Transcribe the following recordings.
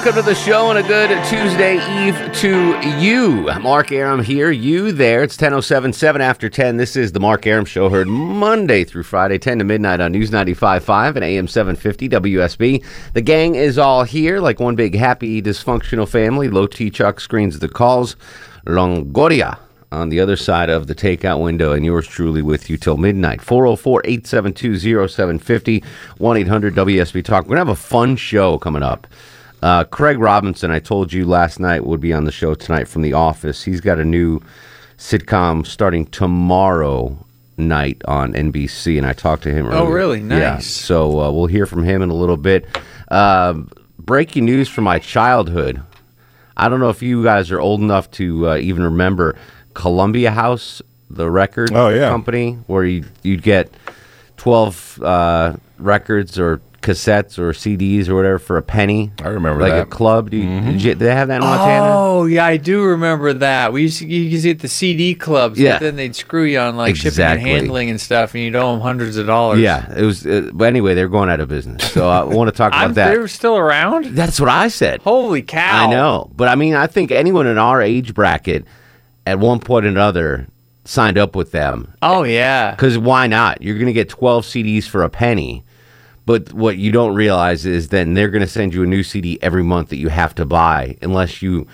Welcome to the show and a good Tuesday Eve to you. Mark Arum here, you there. It's 10.077 after 10. This is the Mark Arum Show, heard Monday through Friday, 10 to midnight on News 95.5 and AM 750 WSB. The gang is all here like one big happy dysfunctional family. Low T Chuck screens the calls. Longoria on the other side of the takeout window, and yours truly with you till midnight. 404 872 0750 1 800 WSB Talk. We're going to have a fun show coming up. Uh, Craig Robinson, I told you last night, would be on the show tonight from The Office. He's got a new sitcom starting tomorrow night on NBC, and I talked to him Oh, earlier. really? Yeah. Nice. So uh, we'll hear from him in a little bit. Um breaking news from my childhood. I don't know if you guys are old enough to uh, even remember Columbia House, the record Oh, yeah. company, where you, you'd get 12 uh, records or cassettes or CDs or whatever for a penny. I remember like that. Mm-hmm. a club. Do you, did, you, did they have that in Montana? Oh yeah, I do remember that. We used to you could see at the CD clubs, Yeah. but then they'd screw you on like shipping and handling and stuff, and you'd owe them hundreds of dollars. Yeah, it was. Uh, but anyway, they're going out of business. So I want to talk about that. they're still around. That's what I said. Holy cow! I know, but I mean, I think anyone in our age bracket, at one point or another, signed up with them. Oh yeah. Because why not? You're going to get 12 CDs for a penny. But what you don't realize is then they're going to send you a new CD every month that you have to buy unless you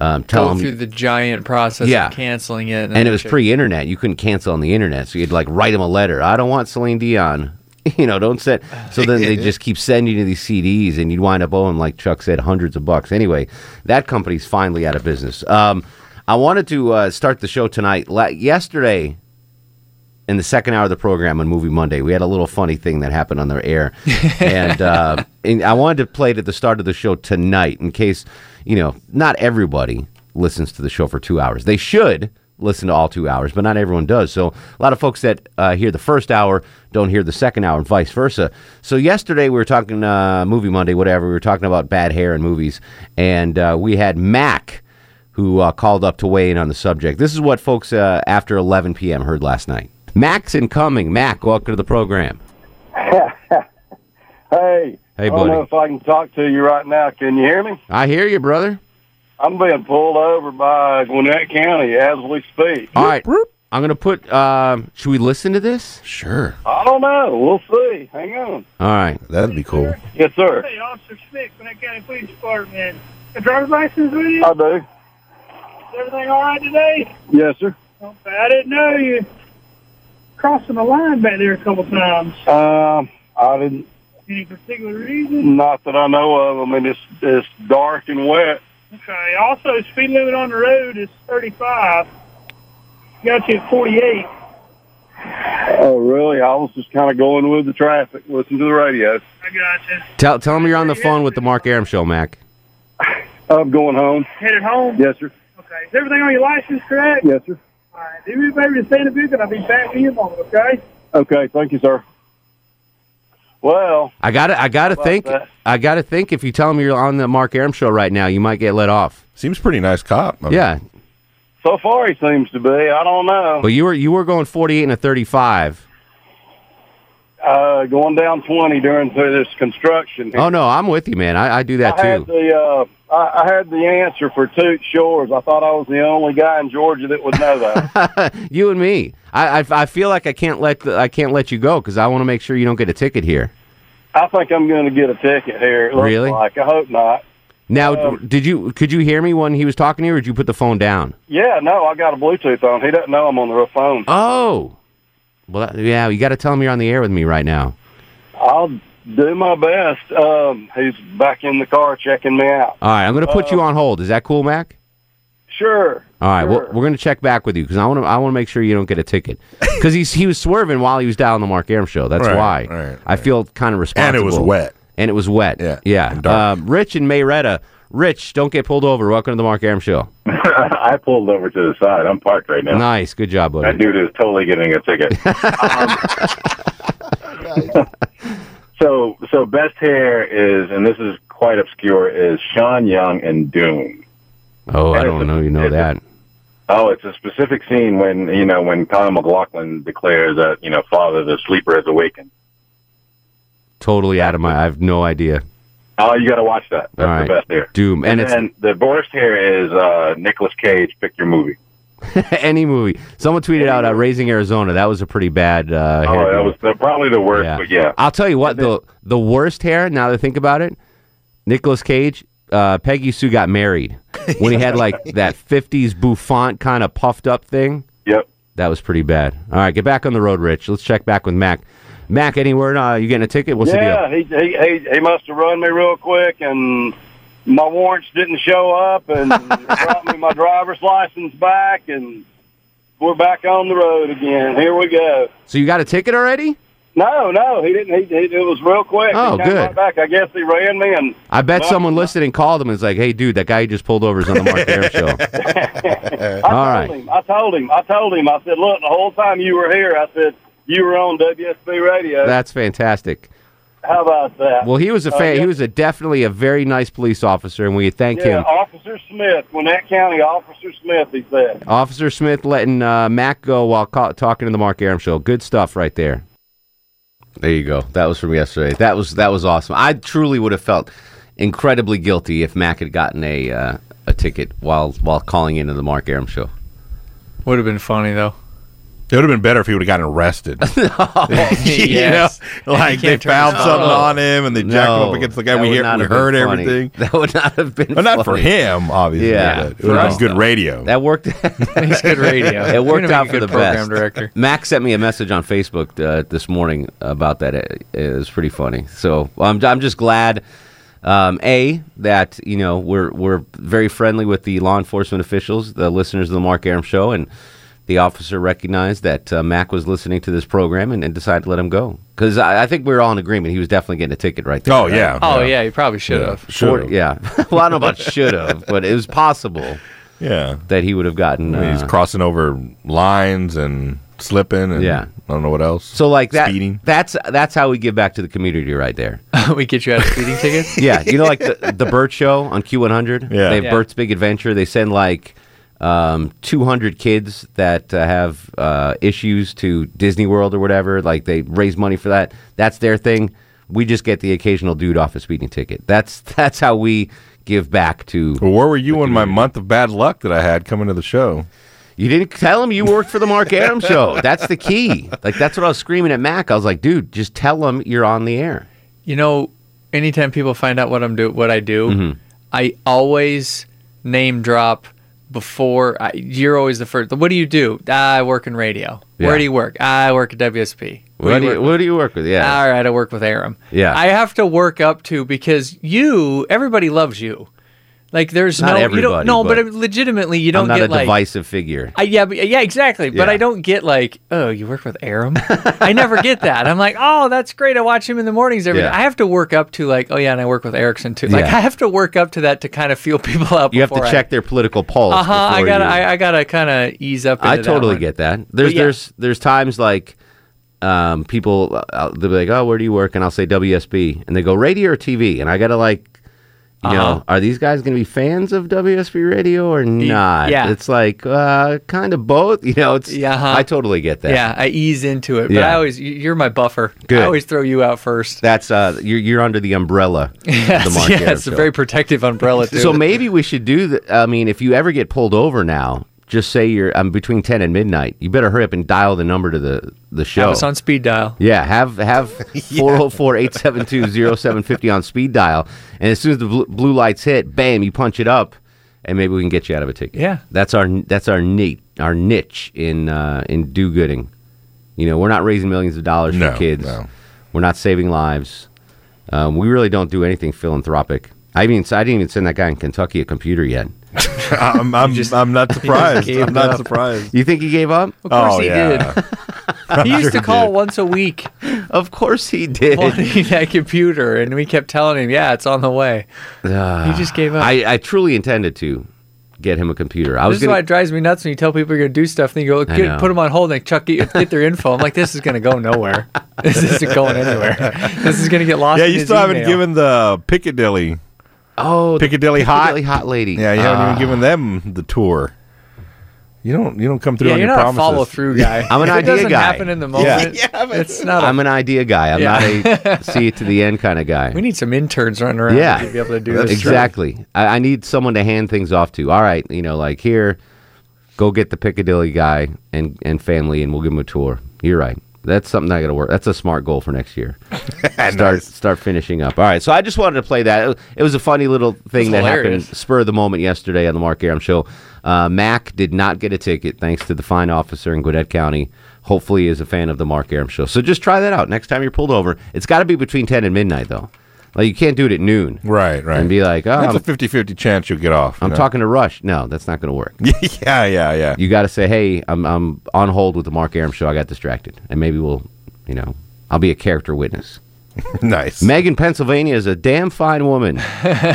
um, tell Go them. through the giant process Yeah. of canceling it, and it was pre-internet. You couldn't cancel on the internet, so you'd like write them a letter. I don't want Celine Dion. You know, don't send. So then they just keep sending you these CDs, and you'd wind up owing, like Chuck said, hundreds of bucks. Anyway, that company's finally out of business. Um, I wanted to uh, start the show tonight. La- yesterday, in the second hour of the program on Movie Monday, we had a little funny thing that happened on their air, and, uh, and I wanted to play it at the start of the show tonight in case you know not everybody listens to the show for two hours. They should listen to all two hours, but not everyone does. So a lot of folks that uh, hear the first hour don't hear the second hour, and vice versa. So yesterday we were talking uh, Movie Monday, whatever. We were talking about bad hair in movies, and uh, we had Mac who uh, called up to weigh in on the subject. This is what folks uh, after 11 p.m. heard last night. Mac's incoming. Mac, welcome to the program. Hey, Hey, I don't know if I can talk to you right now. Can you hear me? I hear you, brother. I'm being pulled over by Gwinnett County as we speak. All right. I'm going to put, um, should we listen to this? Sure. I don't know. We'll see. Hang on. All right. That'd be cool. Yes, sir. Hey, Officer Smith, Gwinnett County Police Department. A driver's license with you? I do. Is everything all right today? Yes, sir. Okay, I didn't know you crossing the line back there a couple times. Um, I didn't. Any particular reason? Not that I know of. I mean, it's it's dark and wet. Okay. Also, speed limit on the road is 35. Got you at 48. Oh, really? I was just kind of going with the traffic, listening to the radio. I got you. Tell, tell them you're on the phone with the Mark Arum Show, Mac. I'm going home. Headed home? Yes, sir. Okay. Is everything on your license correct? Yes, sir. All right. Do me a favor to stay in the vehicle. I'll be back in a moment, okay? Okay. Thank you, sir. Well, I got to I got to think. that. I got to think if you tell them you're on the Mark Arum Show right now, you might get let off. Seems pretty nice cop. I mean, Yeah. so far he seems to be. I don't know. But you were you were going 48 and a 35. Uh, going down 20 during through this construction. Oh no, I'm with you, man. I, I do that I had too. the uh, I, I had the answer for Toot Shores. I thought I was the only guy in Georgia that would know that. you and me. I, I I feel like I can't let the, I can't let you go because I want to make sure you don't get a ticket here. I think I'm going to get a ticket here. It looks Really? Like I hope not. Now, Um, did you could you hear me when he was talking to you, or did you put the phone down? Yeah, no, I got a Bluetooth on. He doesn't know I'm on the phone. Oh, well, yeah. You got to tell him you're on the air with me right now. I'll do my best. Um, he's back in the car checking me out. All right, I'm going to put Uh, you on hold. Is that cool, Mac? sure. All right, well, we're going to check back with you because I want to. I want to make sure you don't get a ticket because he's he was swerving while he was down the Mark Arum show. That's Right, why right, I feel kind of responsible. And it was wet. And it was wet. Yeah, yeah. and. Um, Rich and Marietta. Rich, don't get pulled over. Welcome to the Mark Arum show. I pulled over to the side. I'm parked right now. Nice, good job, buddy. That dude is totally getting a ticket. Um, so, so best hair is, and this is quite obscure, is Sean Young and Dune. Oh, I And it's don't a- know. You know it's a- that. Oh, it's a specific scene when you know when Colin McLaughlin declares that you know, Father, the sleeper has awakened. Totally out of my. I have no idea. Oh, you got to watch that. That's All right. the best hair. Dune, and And, it's then the worst hair is uh, Nicolas Cage. Pick your movie. any movie. Someone tweeted out uh, "Raising Arizona." That was a pretty bad. Uh, Oh, hairdo. that was the, probably the worst. Yeah. But yeah, I'll tell you what the the worst hair. Now that I think about it, Nicolas Cage, uh, Peggy Sue got married when he had like that '50s bouffant kind of puffed up thing. Yep. That was pretty bad. All right, get back on the road, Rich. Let's check back with Mac. Mac, anywhere? Uh, you getting a ticket? What's yeah, the deal? he, he he he must have run me real quick, and my warrants didn't show up, and brought me my driver's license back, and we're back on the road again. Here we go. So you got a ticket already? No, no, he didn't. He, he it was real quick. Oh, he came good. Right back. I guess he ran me, and I bet Well, someone listening called him and was like, "Hey, dude, that guy you just pulled over is on the Mark Air show." I All told right. him. I told him. I told him. I said, look, the whole time you were here, I said you were on WSB radio. That's fantastic. How about that? Well, he was a Uh, fan. yeah. He was a definitely a very nice police officer, and we thank yeah, him. Officer Smith, Gwinnett County Officer Smith. He said. Officer Smith letting uh, Mac go while ca- talking to the Mark Arum show. Good stuff right there. There you go. That was from yesterday. That was that was awesome. I truly would have felt incredibly guilty if Mac had gotten a uh, a ticket while while calling into the Mark Arum show. Would have been funny though. It would have been better if he would have gotten arrested. you Yes. know, like they found something Oh. on him and they jacked him up against the guy. We hear, not we heard funny. everything. That would not have been. But not for him, obviously. Yeah, but it for would have been good radio. That worked. He's good radio. It worked out for the program best. director. Max sent me a message on Facebook uh, this morning about that. It, it was pretty funny. So I'm I'm just glad. Um, a that you know we're we're very friendly with the law enforcement officials, the listeners of the Mark Arum show, and the officer recognized that uh, Mac was listening to this program and, and decided to let him go because I, I think we were all in agreement he was definitely getting a ticket right there. Oh, right? yeah. Oh yeah, you probably should have. For- Should've. yeah. well, I don't know about should have, but it was possible Yeah. that he would have gotten. I mean, he's uh, crossing over lines and slipping and Yeah. I don't know what else. so like that. Speeding. That's that's how we give back to the community right there. we get you out of speeding tickets. Yeah, you know, like the the Burt Show on Q100. Yeah. they have Yeah. Burt's Big Adventure. They send like um, 200 kids that uh, have uh, issues to Disney World or whatever. Like they raise money for that. That's their thing. We just get the occasional dude off a speeding ticket. That's that's how we give back to. Well, where were you in my month of bad luck that I had coming to the show? You didn't tell him you worked for the Mark Adams show. That's the key. Like that's what I was screaming at Mac. I was like, dude, just tell him you're on the air. You know, anytime people find out what I'm do what I do, Mm-hmm. I always name drop before. I, you're always the first. What do you do? "Ah, I work in radio. Yeah. Where do you work? "Ah, I work at WSB. What do you you, work what do you work with? Yeah. All right, I work with Arum. Yeah. I have to work up to because you, everybody loves you. Like there's Not no, you don't, no, but, but legitimately, you I'm don't not get a like. divisive figure. I, yeah, but, yeah, exactly. But I don't get like, oh, you work with Arum. I never get that. I'm like, oh, that's great. I watch him in the mornings every day. Yeah. I have to work up to like, oh yeah, and I work with Erickson too. Like Yeah. I have to work up to that to kind of feel people up. You have to I- check their political pulse. Uh huh. I gotta, you- I, I gotta kind of ease up. I totally one. get that. There's yeah. there's there's times like um, people uh, they'll be like, "Oh, where do you work?" and I'll say WSB, and they go radio or TV, and I gotta like, you Uh-huh. know, are these guys gonna be fans of WSB radio or not? yeah. it's like uh, kind of both. You know, it's Yeah, uh-huh. I totally get that. Yeah, I ease into it, but Yeah. I always, you're my buffer. Good. I always throw you out first. That's uh, you're you're under the umbrella. of the Yes, Mark yeah, it's a very protective umbrella too. So maybe we should do the. I mean, if you ever get pulled over now, just say you're um, between ten and midnight. You better hurry up and dial the number to the the show. have us on speed dial. Yeah, have have 404-872-0750 on speed dial, and as soon as the blue, blue lights hit, bam, you punch it up, and maybe we can get you out of a ticket. Yeah. that's our that's our niche our niche in uh, in do gooding. You know, we're not raising millions of dollars No, for kids. no. We're not saving lives. Um, we really don't do anything philanthropic. I mean, I didn't even send that guy in Kentucky a computer yet. I'm, I'm, I'm not surprised. I'm not up. surprised. You think he gave up? Of course Oh, he yeah. did. he used sure to call did. once a week Of course he did. wanting that computer, and we kept telling him, "Yeah, it's on the way." Ah. He just gave up. I, I truly intended to get him a computer. I was this is why going it drives me nuts when you tell people you're gonna do stuff, then you go I get, know. put them on hold and Chuck get, get their info. I'm like, this is gonna go nowhere. This isn't going anywhere. This is gonna get lost. Yeah, in you his still haven't email. given the Piccadilly. Oh, the Piccadilly Hot. Piccadilly Hot Lady. Yeah, you haven't Ah. even given them the tour. You don't. You don't come through Yeah, on you're your not promises. a follow through guy. I'm an if idea it doesn't guy. happen in the moment. Yeah. moment. it's not. A, I'm an idea guy. I'm Yeah. not a see it to the end kind of guy. we need some interns running around yeah, to be able to do this. exactly. I, I need someone to hand things off to. All right, you know, like here, go get the Piccadilly guy and and family, and we'll give him a tour. You're right. That's something I got to work. That's a smart goal for next year. start Nice. start finishing up. All right. So I just wanted to play that. It was, a funny little thing that happened spur of the moment yesterday on the Mark Arum show. Uh, Mac did not get a ticket thanks to the fine officer in Gwinnett County. Hopefully, he is a fan of the Mark Arum show. So just try that out next time you're pulled over. It's got to be between ten and midnight though. Like you can't do it at noon Right, right. and be like, oh, That's I'm, a 50-50 chance you'll get off. you I'm know? talking to Rush. No, that's not going to work. yeah, yeah, yeah. You got to say, hey, I'm I'm on hold with the Mark Arum show. I got distracted, and maybe we'll, you know, I'll be a character witness. nice. Megan, Pennsylvania is a damn fine woman.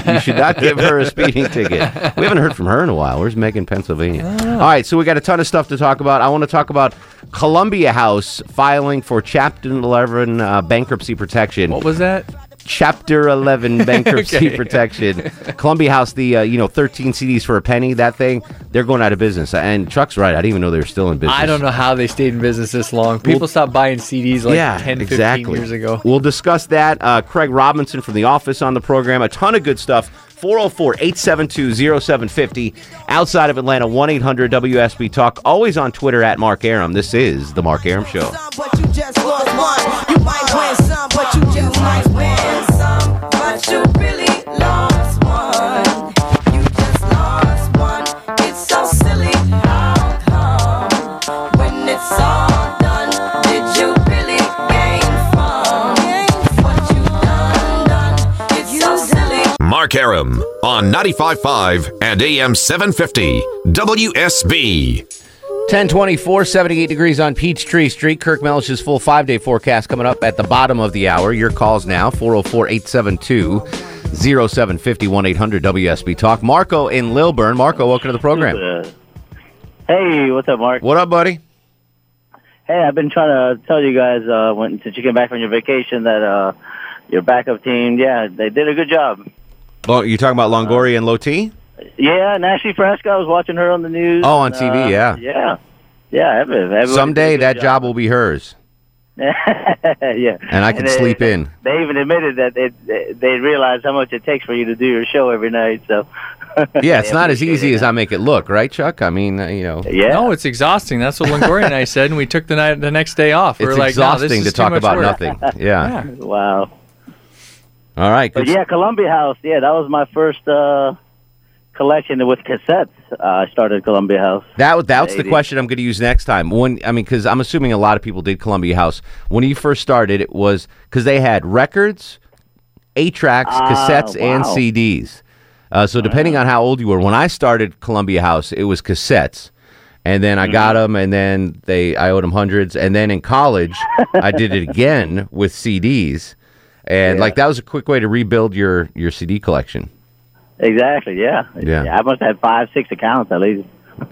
you should not give her a speeding ticket. We haven't heard from her in a while. Where's Megan, Pennsylvania? All right, so we got a ton of stuff to talk about. I want to talk about Columbia House filing for Chapter 11 uh, bankruptcy protection. What was that? Chapter 11 bankruptcy Okay. protection. Columbia House, the uh, you know 13 CDs for a penny, that thing, they're going out of business. And Chuck's right. I didn't even know they were still in business. I don't know how they stayed in business this long. People stopped buying CDs like 10, 15 years ago. We'll discuss that. Uh, Craig Robinson from The Office on the program. A ton of good stuff. 404 872 0750. Outside of Atlanta, 1 800 WSB Talk. Always on Twitter at Mark Arum. This is The Mark Arum Show. But you just lost one. You might win some, but you just might win some. But you really lost one. You just lost one. It's so silly. How come when it's all done, did you really gain from what you done done? It's so silly. Mark Arum on 95.5 and AM 750 WSB. 1024, 78 degrees on Peachtree Street. Kirk Mellish's full five day forecast coming up at the bottom of the hour. Your calls now 404 872 0750 800 WSB Talk. Marco in Lilburn. Marco, welcome to the program. Hey, what's up, Mark? What up, buddy? Hey, I've been trying to tell you guys uh, when since you came back from your vacation that uh, your backup team, yeah, they did a good job. Well, you talking about Longoria and Low T? Yeah, Nancy Fresco, I was watching her on the news. Oh, on and, TV, uh, yeah. yeah, yeah. every- everybody Someday that good job will be hers. yeah, And I can they- sleep in. They even admitted that they they, they realize how much it takes for you to do your show every night. So Yeah, it's not as easy as I make it look, right, Chuck? I mean, uh, you know. Yeah. No, it's exhausting. That's what Longoria and I said, and we took the night the next day off. We It's were like, no, this exhausting is to talk about work. nothing. Yeah. wow. All right. But yeah, Columbia House. Yeah, that was my first uh, collection with cassettes. Uh, I started Columbia House. That that's the 80s. question I'm going to use next time. When I mean, because I'm assuming a lot of people did Columbia House when you first started. It was because they had records, eight tracks, Ah, cassettes, and wow. CDs. Uh, so depending on how old you were, when I started Columbia House, it was cassettes, and then I Mm-hmm. got them, and then they I owed them hundreds, and then in college I did it again with CDs, and Yeah. like that was a quick way to rebuild your your CD collection. Exactly. Yeah. Yeah. I must have five, six accounts at least.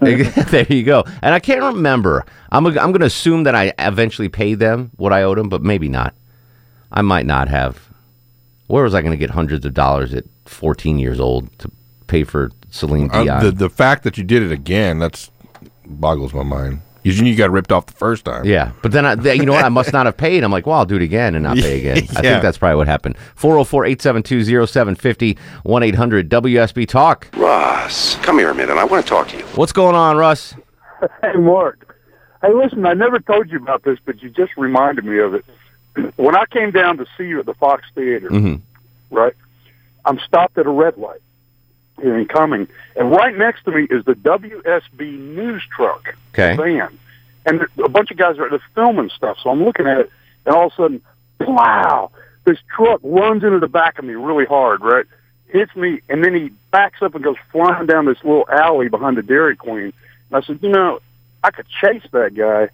there you go. And I can't remember. I'm, I'm going to assume that I eventually paid them what I owed them, but maybe not. I might not have. Where was I going to get hundreds of dollars at 14 years old to pay for Celine Uh, the the fact that you did it again that's boggles my mind. Usually you got ripped off the first time. yeah, but then I, th- you know what? I must not have paid. I'm like, well, I'll do it again and not pay again. I think that's probably what happened. 404 872 0750 1 800 WSB Talk. Ross, come here a minute. I want to talk to you. What's going on, Russ? Hey, Mark. Hey, listen, I never told you about this, but you just reminded me of it. When I came down to see you at the Fox Theater, hmm right, I'm stopped at a red light in Cumming, and right next to me is the WSB news truck Okay. van. And a bunch of guys are just filming stuff, so I'm looking at it, and all of a sudden, plow! This truck runs into the back of me really hard, right? hits me, and then he backs up and goes flying down this little alley behind the Dairy Queen. And I said, you know, I could chase that guy,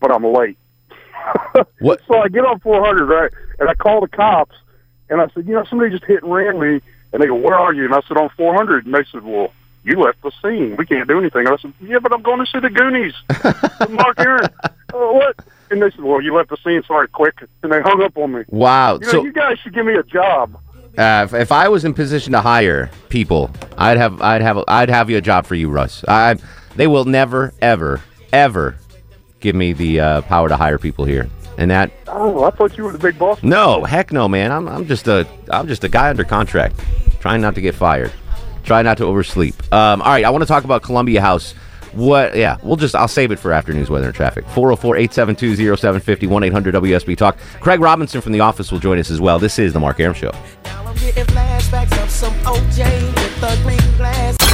but I'm late. What? So I get on 400, right, and I call the cops, and I said, you know, somebody just hit and ran me, and they go, where are you? And I said, on 400, and they said, well, you left the scene. We can't do anything. And I said, yeah, but I'm going to see the Goonies. Mark Aaron. Oh, what? And they said, well, you left the scene. Sorry, quick. And they hung up on me. Wow. You know, So you guys should give me a job. uh, if, if I was in position to hire people, I'd have I'd have I'd have you a job for you, Russ. I they will never ever ever give me the uh, power to hire people here, and that Oh, I thought you were the big boss. no heck no man. I'm I'm just a I'm just a guy under contract, trying not to get fired, try not to oversleep. Um, all right, I want to talk about Columbia House. What? Yeah, we'll just I'll save it for after news weather and traffic. 404-872-0750 1-800-WSB Talk. Craig Robinson from the office will join us as well. This is the Mark Arum Show.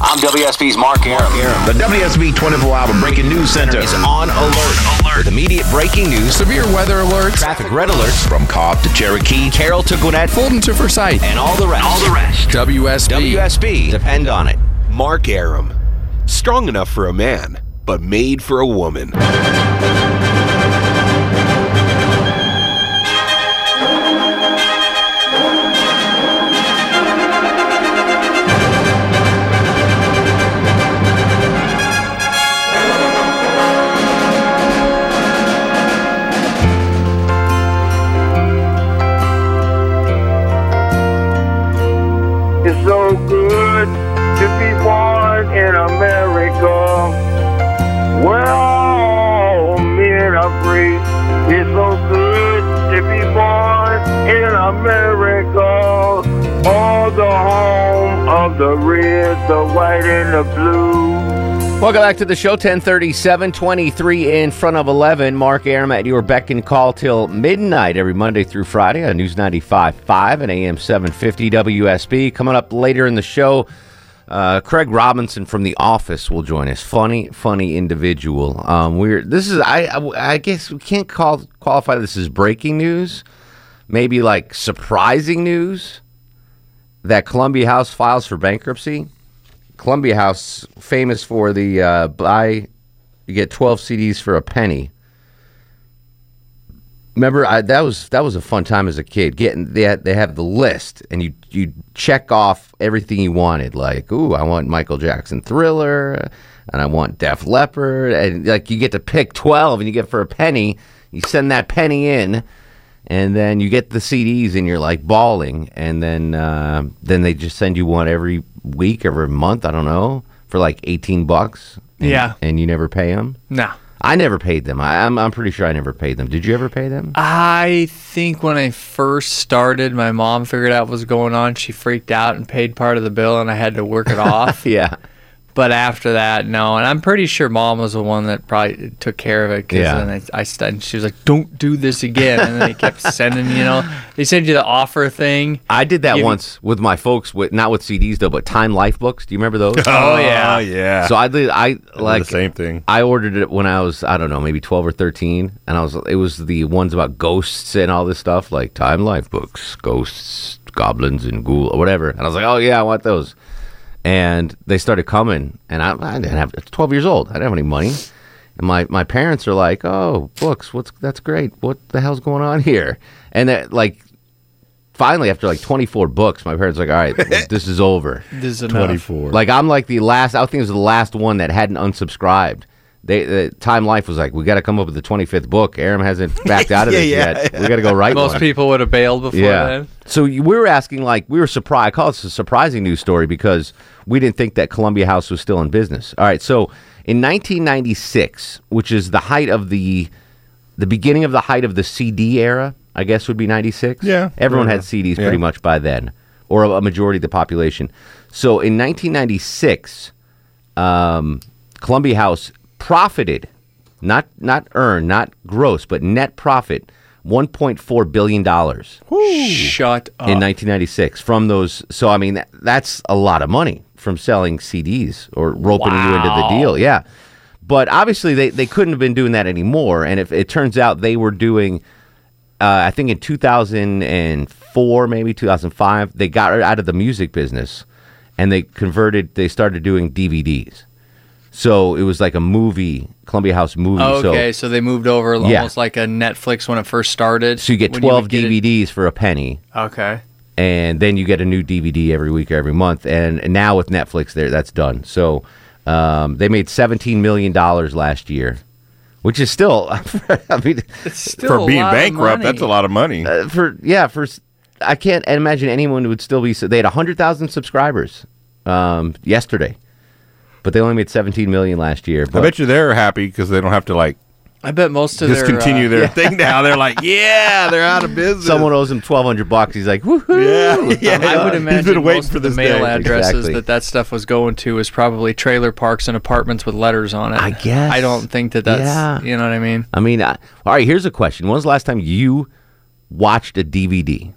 I'm WSB's Mark Arum. The WSB 24 Hour Breaking News Center is on alert. Alert. With immediate breaking news, Severe weather alerts. traffic red alerts from Cobb to Cherokee, Carroll to Gwinnett, Fulton to Forsyth. and all the rest. All the rest. WSB. WSB. Depend on it. Mark Arum. Strong enough for a man, but made for a woman. America, all the home of the red, the white, and the blue. Welcome back to the show. 1037, 23 in front of 11. Mark Arum at your beck and call till midnight every Monday through Friday on News 95.5 and AM 750 WSB. Coming up later in the show, uh, Craig Robinson from The Office will join us. Funny, funny individual. Um, we're this is I, I I guess we can't call qualify this as breaking news. Maybe like surprising news that Columbia House files for bankruptcy. Columbia House, famous for the uh, buy, you get 12 CDs for a penny. Remember, I, that was that was a fun time as a kid. Getting they had, they have the list, and you you check off everything you wanted. Like, ooh, I want Michael Jackson Thriller, and I want Def Leppard, and like you get to pick 12, and you get for a penny. You send that penny in, and then you get the CDs and you're like bawling, and then uh, then they just send you one every week, every month. I don't know for like eighteen bucks. and- Yeah. and you never pay them. No. I never paid them. I, I'm I'm pretty sure I never paid them. Did you ever pay them? I think when I first started, my mom figured out what was going on. She freaked out and paid part of the bill, and I had to work it off. yeah. But after that, no. And I'm pretty sure mom was the one that probably took care of it. Cause Yeah. Then I, I st- and she was like, "Don't do this again." And then they kept sending, you know, they send you the offer thing. I did that You- once with my folks, with not with CDs though, but Time Life books. Do you remember those? Oh, oh yeah. yeah. So I did. I like the like same thing. I ordered it when I was I don't know maybe twelve or thirteen, and I was it was the ones about ghosts and all this stuff like Time Life books, ghosts, goblins, and ghoul or whatever. And I was like, oh yeah, I want those. And they started coming, and I, I didn't have. It's twelve years old. I didn't have any money. And my, my parents are like, oh, books, what's that's great. What the hell's going on here? And that like finally after like 24 books my parents were like all right this is over This is enough. 24. like i'm like the last i think it was the last one that hadn't unsubscribed they the time life was like we got to come up with the 25th book arum hasn't backed out of Yeah, this yeah, yet yeah. we got to go right Most one. people would have bailed before yeah then. so we were asking like we were surprised i call this a surprising news story because we didn't think that columbia house was still in business all right so in 1996 which is the height of the the beginning of the height of the cd era i guess would be 96 Yeah. everyone Yeah. had cds Yeah. pretty much by then or a, a majority of the population so in 1996 um, columbia house profited not not earned not gross but net profit 1.4 billion dollars Shut up. in 1996 from those. So I mean, that, that's a lot of money from selling CDs or roping you into the Wow. deal. Yeah, but obviously they, they couldn't have been doing that anymore. And if it turns out they were doing uh, I think in 2004, maybe 2005, they got out of the music business and they converted. They started doing DVDs. So it was like a movie, Columbia House movie. okay, So, so they moved over Yeah. almost like a Netflix when it first started. so you get when 12 would get DVDs for a penny. Okay. and then you get a new DVD every week or every month. And, and now with Netflix, there that's done. So um, they made seventeen million dollars last year, which is still, I mean, For being bankrupt, that's a lot of money. Uh, for yeah, for I can't imagine anyone would still be. They had hundred thousand subscribers um, yesterday, but they only made seventeen million last year. I bet you they're happy because they don't have to like I bet most of discontinue their, uh, their thing now. They're like, yeah, they're out of business. someone owes him twelve hundred bucks. He's like, woohoo! Yeah, yeah. I would He's imagine been waiting most for of the mail day. addresses Exactly. that that stuff was going to was probably trailer parks and apartments with letters on it. I guess. I don't think that that's Yeah. you know what I mean. I mean, I, all right. Here's a question: When was the last time you watched a DVD?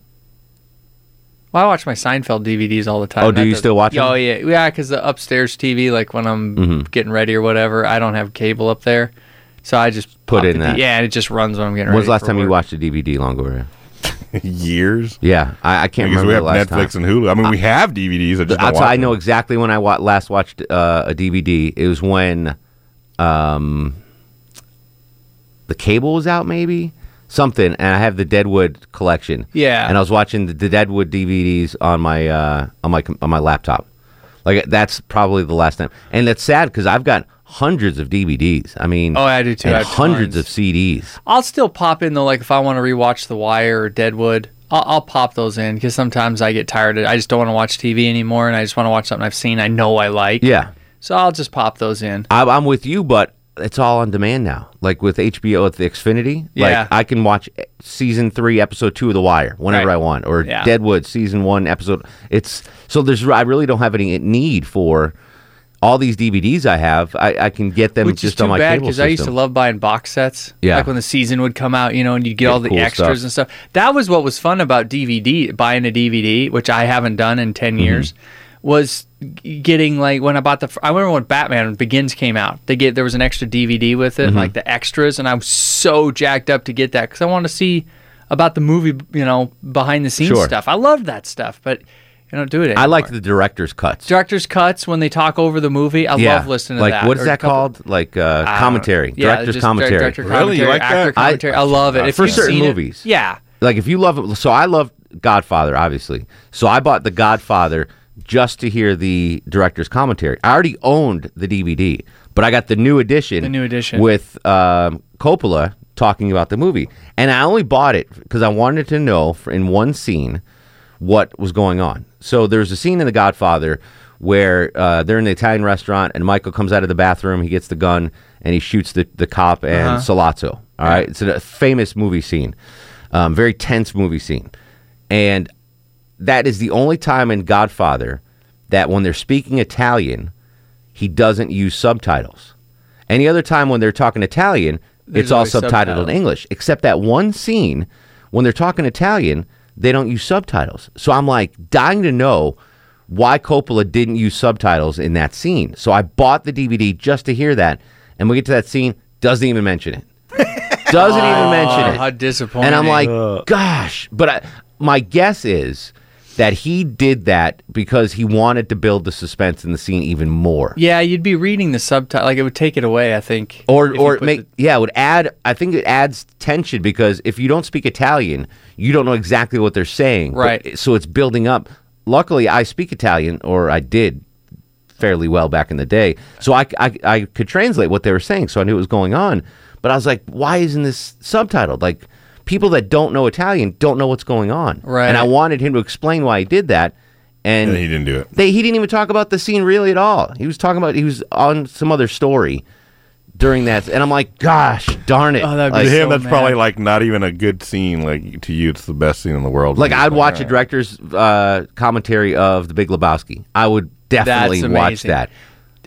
Well, I watch my Seinfeld DVDs all the time. Oh, do you does- still watch them? Oh yeah, yeah. Because the upstairs TV, like when I'm Mhm. getting ready or whatever, I don't have cable up there, so I just Put in that. D- yeah, and it just runs when I'm getting When was ready. the last for time you watched a DVD, Longoria? Years. Yeah, I, I can't Because remember we have the last Netflix time. and Hulu. I mean, we have DVDs. I just That's don't watch I know exactly when I wa- last watched uh, a DVD. It was when um, the cable was out, maybe something, and I have the Deadwood collection. Yeah. and I was watching the, the Deadwood DVDs on my uh, on my on my laptop. Like that's probably the last time, and it's sad because I've got hundreds of DVDs. I mean, Oh, I do too. I have hundreds tons. of CDs. I'll still pop in though, like if I want to rewatch The Wire or Deadwood, I'll, I'll pop those in because sometimes I get tired. Of, I just don't want to watch TV anymore, and I just want to watch something I've seen, I know I like. Yeah. So I'll just pop those in. I, I'm with you, but it's all on demand now. Like with HBO with the Xfinity, Yeah. like I can watch season three, episode two of The Wire whenever Right. I want, or Yeah. Deadwood season one, episode. It's so there's I really don't have any need for all these DVDs I have. I, I can get them Which is just on my bad cable because system. I used to love buying box sets. Yeah. Like when the season would come out, you know, and you'd get Get all the cool extras stuff. and stuff. That was what was fun about DVD, buying a DVD, which I haven't done in 10 Mm-hmm. years, was getting like when I bought the. I remember when Batman Begins came out. They get there was an extra DVD with it, Mhm. like the extras, and I was so jacked up to get that because I wanted to see about the movie, you know, behind the scenes Sure. stuff. I loved that stuff, but you don't do it anymore. I like the director's cuts. director's cuts when they talk over the movie. I yeah. love listening to like, that. what is Or that couple- called? Like uh, commentary, yeah, director's commentary. Director commentary, actor commentary. I, love it. If for certain seen it- movies. yeah. Like if you love it, so I love Godfather, obviously. So I bought the Godfather just to hear the director's commentary. I already owned the DVD, but I got the new edition. The new edition. with um, Coppola talking about the movie, and I only bought it because I wanted to know for, in one scene what was going on. So there's a scene in The Godfather where uh, they're in the Italian restaurant and Michael comes out of the bathroom, he gets the gun and he shoots the, the cop and Uh-huh. Sollozzo. All right, it's a famous movie scene, um, very tense movie scene, and that is the only time in Godfather that when they're speaking Italian, he doesn't use subtitles. Any other time when they're talking Italian, There's it's all subtitled subtitles. in English, except that one scene when they're talking Italian, they don't use subtitles. So I'm like dying to know why Coppola didn't use subtitles in that scene. So I bought the DVD just to hear that, and we get to that scene, doesn't even mention it. doesn't even mention it. How disappointing. And I'm like, gosh. But I, my guess is that he did that because he wanted to build the suspense in the scene even more. yeah, you'd be reading the subtitle. Like it would take it away. I think. Or, or make yeah, it would add. I think it adds tension because if you don't speak Italian, you don't know exactly what they're saying. but- Right. so it's building up. Luckily, I speak Italian, or I did fairly well back in the day, so I, I I could translate what they were saying, so I knew what was going on. But I was like, why isn't this subtitled? Like people that don't know Italian don't know what's going on. Right. And I wanted him to explain why he did that. And, And he didn't do it. They he didn't even talk about the scene really at all. He was talking about he was on some other story during that, and I'm like, gosh, darn it! Oh, that'd be like, to him, so that's probably like not even a good scene. Like to you, it's the best scene in the world. like I'd watch a director's uh, commentary of The Big Lebowski. I would definitely watch that.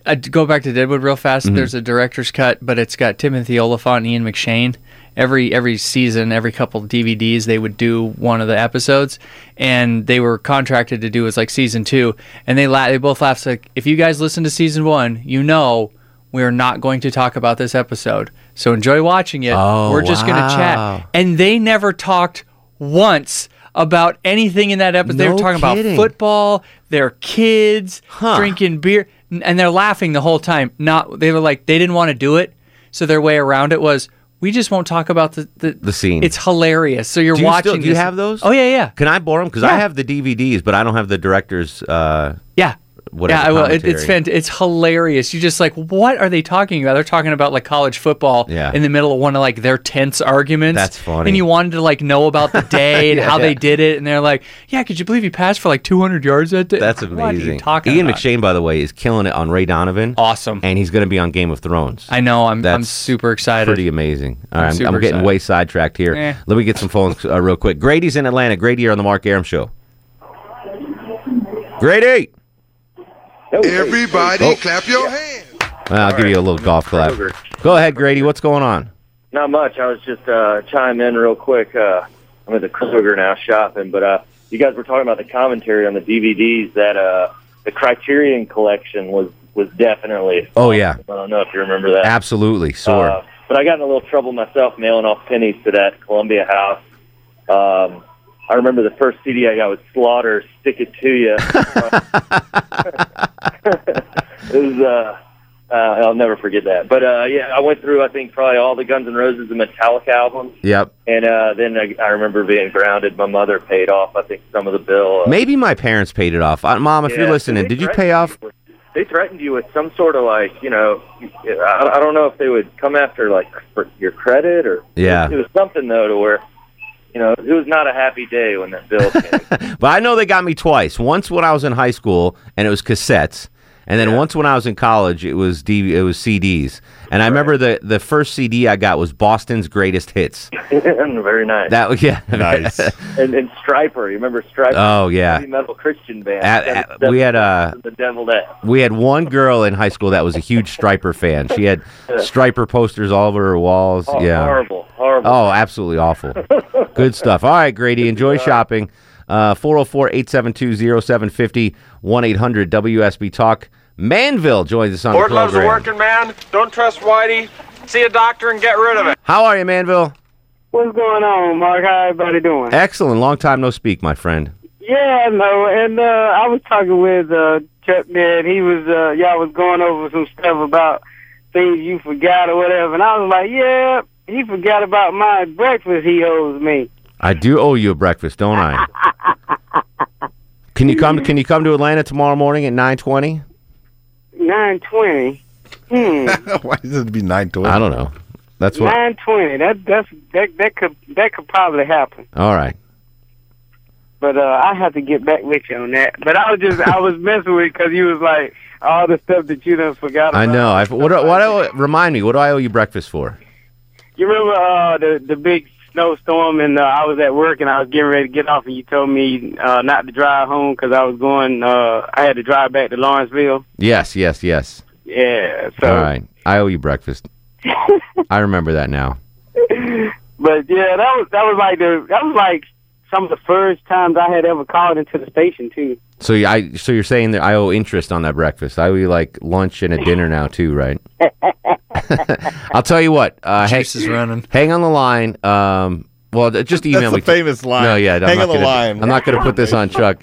Uh, to go back to Deadwood real fast. Mhm. There's a director's cut, but it's got Timothy Olyphant and Ian McShane. Every every season, every couple DVDs, they would do one of the episodes, and they were contracted to do it was like season two. And they la- they both laughed. Like if you guys listen to season one, you know We are not going to talk about this episode. So enjoy watching it. Oh, We're just going to chat. And they never talked once about anything in that episode. No they were talking kidding. about football, their kids, Huh. drinking beer, and they're laughing the whole time. Not they were like they didn't want to do it, so their way around it was we just won't talk about the the, The scene. It's hilarious. So you're do you watching. Still, do you this- have those? Oh yeah, yeah. Can I borrow them? Because I Yeah. have the DVDs, but I don't have the director's. Uh, Yeah. Whatever. yeah, I will. It, it's fant- It's hilarious. You just like, what are they talking about? They're talking about like college football Yeah. in the middle of one of like their tense arguments. That's funny. And you wanted to like know about the day and Yeah. how they did it, and they're like, yeah, could you believe he passed for like 200 yards that day? That's What are you amazing. talking Ian about? McShane, by the way, is killing it on Ray Donovan. Awesome. And he's going to be on Game of Thrones. I know. I'm. I'm That's super excited. Pretty amazing. All I'm I'm, I'm getting excited. way sidetracked here. Eh. Let me get some phones uh, real quick. Grady's in Atlanta. Grady, you're on the Mark Arum Show. Grady. Everybody Oh. clap your hands. Well, I'll give you a little golf clap. Kroger. Go ahead, Grady. What's going on? Not much. I was just uh, chime in real quick. Uh, I'm at the Kroger now shopping, but uh, you guys were talking about the commentary on the DVDs that uh, the Criterion collection was was definitely. Oh yeah, I don't know if you remember that. absolutely. Sore. Uh, but I got in a little trouble myself mailing off pennies to that Columbia house. Um, I remember the first CD I got was Slaughter, "Stick It to You." it was. Uh, uh, I'll never forget that. But uh, yeah, I went through. I think probably all the Guns N' Roses and Metallica albums, yep. and uh, then I, I remember being grounded. My mother paid off. I think some of the bill. Uh, Maybe my parents paid it off. Uh, Mom, if you're listening, did you pay off? with- They threatened you with some sort of like, you know, I, I don't know if they would come after like for your credit or Yeah. It was something though to where, you know, it was not a happy day when that bill came. But I know they got me twice. Once when I was in high school, and it was cassettes, and then once when I was in college, it was DV, it was CDs. And I remember the the first CD I got was Boston's Greatest Hits. Very nice. That was yeah, Nice. and, and Stryper, you remember Stryper? Oh, yeah. Heavy metal Christian band. At- at- we had, uh, the devil. We had one girl in high school that was a huge Stryper fan. She had Stryper posters all over her walls. Oh, yeah. horrible, horrible. Oh, absolutely awful. Good stuff. All right, Grady, enjoy shopping. Uh 404-872-0750 1-800-WSB Talk. Manville joins us on Board the loves a working man. Don't trust Whitey. See a doctor and get rid of it. How are you, Manville? What's going on, Mark? How everybody doing? Excellent. Long time no speak, my friend. Yeah, no, and uh, I was talking with uh, Chuck there, and he was uh, y'all was going over some stuff about things you forgot or whatever, and I was like, yeah, he forgot about my breakfast he owes me. I do owe you a breakfast, don't I? Can you come can you come to Atlanta tomorrow morning at 9:20? Nine twenty. Hmm. Why does it be nine twenty? I don't know. That's what Nine twenty. That that's that that could that could probably happen. All right. But uh, I have to get back with you on that. But I was just I was messing with because you was like all the stuff that you done forgot. About. I know. I what do- what do- remind me, what do I owe you breakfast for? You remember uh, the the big snowstorm and uh, I was at work and I was getting ready to get off and you told me uh, not to drive home because I was going. Uh, I had to drive back to Lawrenceville. Yes, yes, yes. Yeah. So. All right. I owe you breakfast. I remember that now. But yeah, that was that was like the that was like some of the first times I had ever called into the station too. So you- I so you're saying that I owe interest on that breakfast. I owe you like lunch and a dinner now too, right? I'll tell you what. Uh, hang, is running. Hang on the line. Um, well, just email That's me. the famous line. No, yeah, I'm Hang not on the gonna, line. I'm not going to put this on Chuck.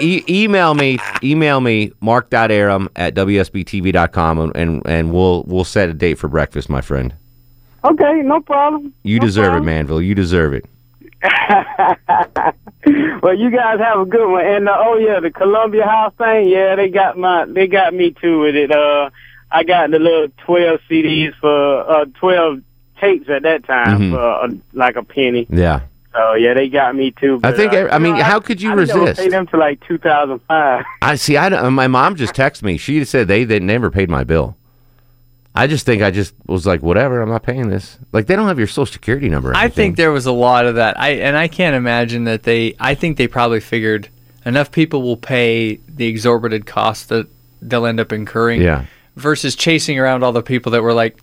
E- email me. Email me. Mark.arum at wsbtv.com and, and and we'll we'll set a date for breakfast, my friend. Okay, no problem. You deserve it, Manville. You deserve it. well, you guys have a good one. And uh, oh yeah, the Columbia House thing. Yeah, they got my they got me too with it. Uh, I got the little twelve CDs for uh twelve tapes at that time Mhm. for uh, like a penny. Yeah. So yeah, they got me too. I think. uh, I mean, you know, how could you I resist? Pay them to like two thousand five. I see. I my mom just texted me. She said they they never paid my bill. I just think I just was like, whatever. I'm not paying this. Like they don't have your social security number. or I anything. think there was a lot of that. I and I can't imagine that they. I think they probably figured enough people will pay the exorbitant cost that they'll end up incurring. Yeah. Versus chasing around all the people that were like,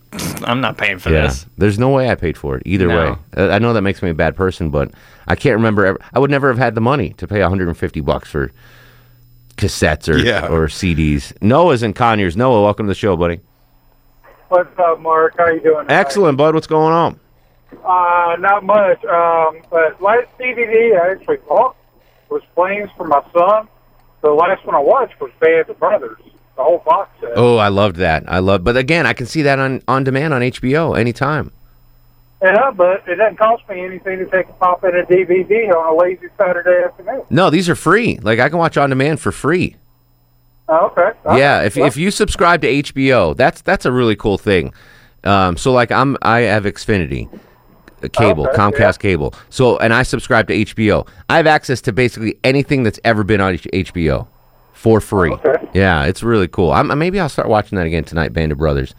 I'm not paying for yeah. this. There's no way I paid for it either No. way. Uh, I know that makes me a bad person, but I can't remember. Ever, I would never have had the money to pay 150 bucks for cassettes or Yeah. or CDs. Noah's in Conyers. Noah, welcome to the show, buddy. What's up, Mark? How you doing? Excellent, bud. What's going on? Uh, not much. Um, but last DVD I actually bought was Flames for my son. The last one I watched was Band of Brothers, the whole box set. Oh, I loved that. I love, but again, I can see that on on demand on HBO anytime. Yeah, but it doesn't cost me anything to take a pop in a DVD on a lazy Saturday afternoon. No, these are free. Like I can watch on demand for free. Oh, okay. All yeah, right. if Well, if you subscribe to HBO, that's that's a really cool thing. Um, so like I'm I have Xfinity uh, cable, Okay, Comcast yeah. cable. So and I subscribe to HBO. I have access to basically anything that's ever been on HBO for free. Yeah, it's really cool. I'm, maybe I'll start watching that again tonight. Band of Brothers.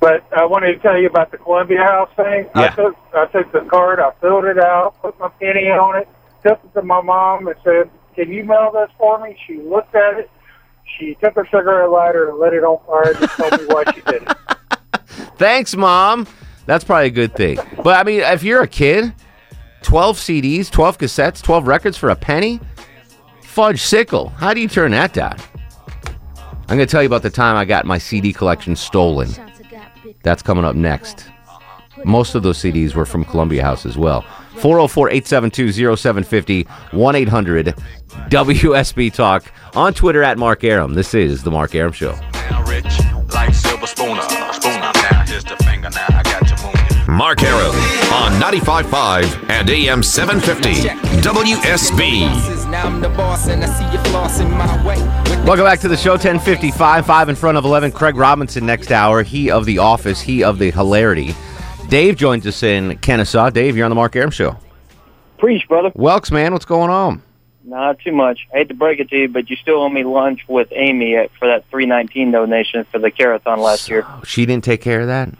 But I wanted to tell you about the Columbia House thing. I Yeah. took I took the card, I filled it out, put my penny on it, took it to my mom and said, "Can you mail this for me?" She looked at it. She took her cigarette lighter and lit it on fire and told me why she did it. Thanks, mom. That's probably a good thing. But I mean, if you're a kid, 12 CDs, 12 cassettes, 12 records for a penny, fudge sickle. How do you turn that down? I'm going to tell you about the time I got my CD collection stolen. That's coming up next. Most of those CDs were from Columbia House as well. 404 872 0750 1 800 WSB Talk. On Twitter at Mark Arum. This is The Mark Arum Show. Like silver spooner, spooner. Now just a finger. Now I got to move. Mark Arum on 95.5 and AM 750 WSB. Now I'm the boss and I see you flossing my way. Welcome back to the show. 1055, 5 in front of 11. Craig Robinson next hour. He of the office, he of the hilarity. Dave joins us in Kennesaw. Dave, you're on the Mark Arum Show. Preach, brother. Welks, man, what's going on? Not too much. I hate to break it to you, but you still owe me lunch with Amy at, for that 319 donation for the Carathon last year. She didn't take care of that?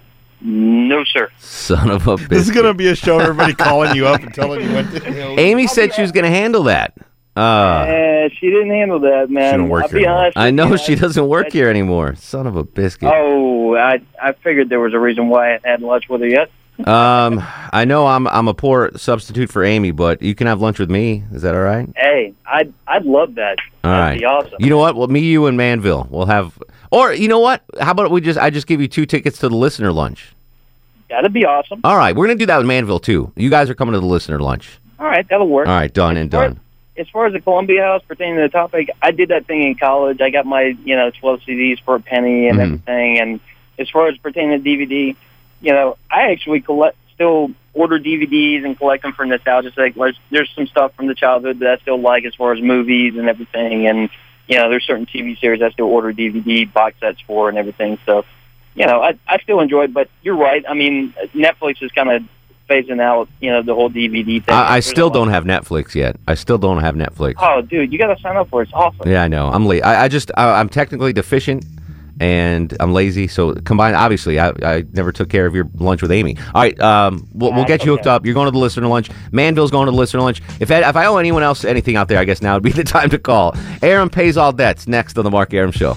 No, sir. Son of a bitch. This is gonna be a show. Everybody calling you up and telling you what to do. Amy said she was going to handle that. Uh, she didn't handle that, man. She don't work I'll here be anymore. honest. I know you, she doesn't work here anymore. Son of a biscuit. Oh, I I figured there was a reason why I hadn't lunch with her yet. Um, I know I'm I'm a poor substitute for Amy, but you can have lunch with me. Is that all right? Hey, I'd I'd love that. All That'd right. be awesome. You know what? Well, me, you, and Manville. We'll have. Or you know what? How about we just? I just give you two tickets to the listener lunch. That'd be awesome. All right, we're gonna do that with Manville too. You guys are coming to the listener lunch. All right, that'll work. All right, done and done. As far as the Columbia House pertaining to the topic, I did that thing in college. I got my you know twelve CDs for a penny and Mhm. everything. And as far as pertaining to DVD, you know, I actually collect still order DVDs and collect them for nostalgia's sake. There's, there's some stuff from the childhood that I still like as far as movies and everything. And you know, there's certain TV series I still order DVD box sets for and everything. So, you know, I I still enjoy it. But you're right. I mean, Netflix is kind of phasing out you know the whole DVD thing. I, I still don't have Netflix yet. I still don't have Netflix. Oh, dude, you got to sign up for it. It's awesome. Yeah, I know. I'm late. I, I just I, I'm technically deficient, and I'm lazy. So combined, obviously, I, I never took care of your lunch with Amy. All right, um, we'll, we'll get you hooked up. You're going to the listener lunch. Manville's going to the listener lunch. If I, if I owe anyone else anything out there, I guess now would be the time to call. Arum pays all debts. Next on the Mark Arum Show.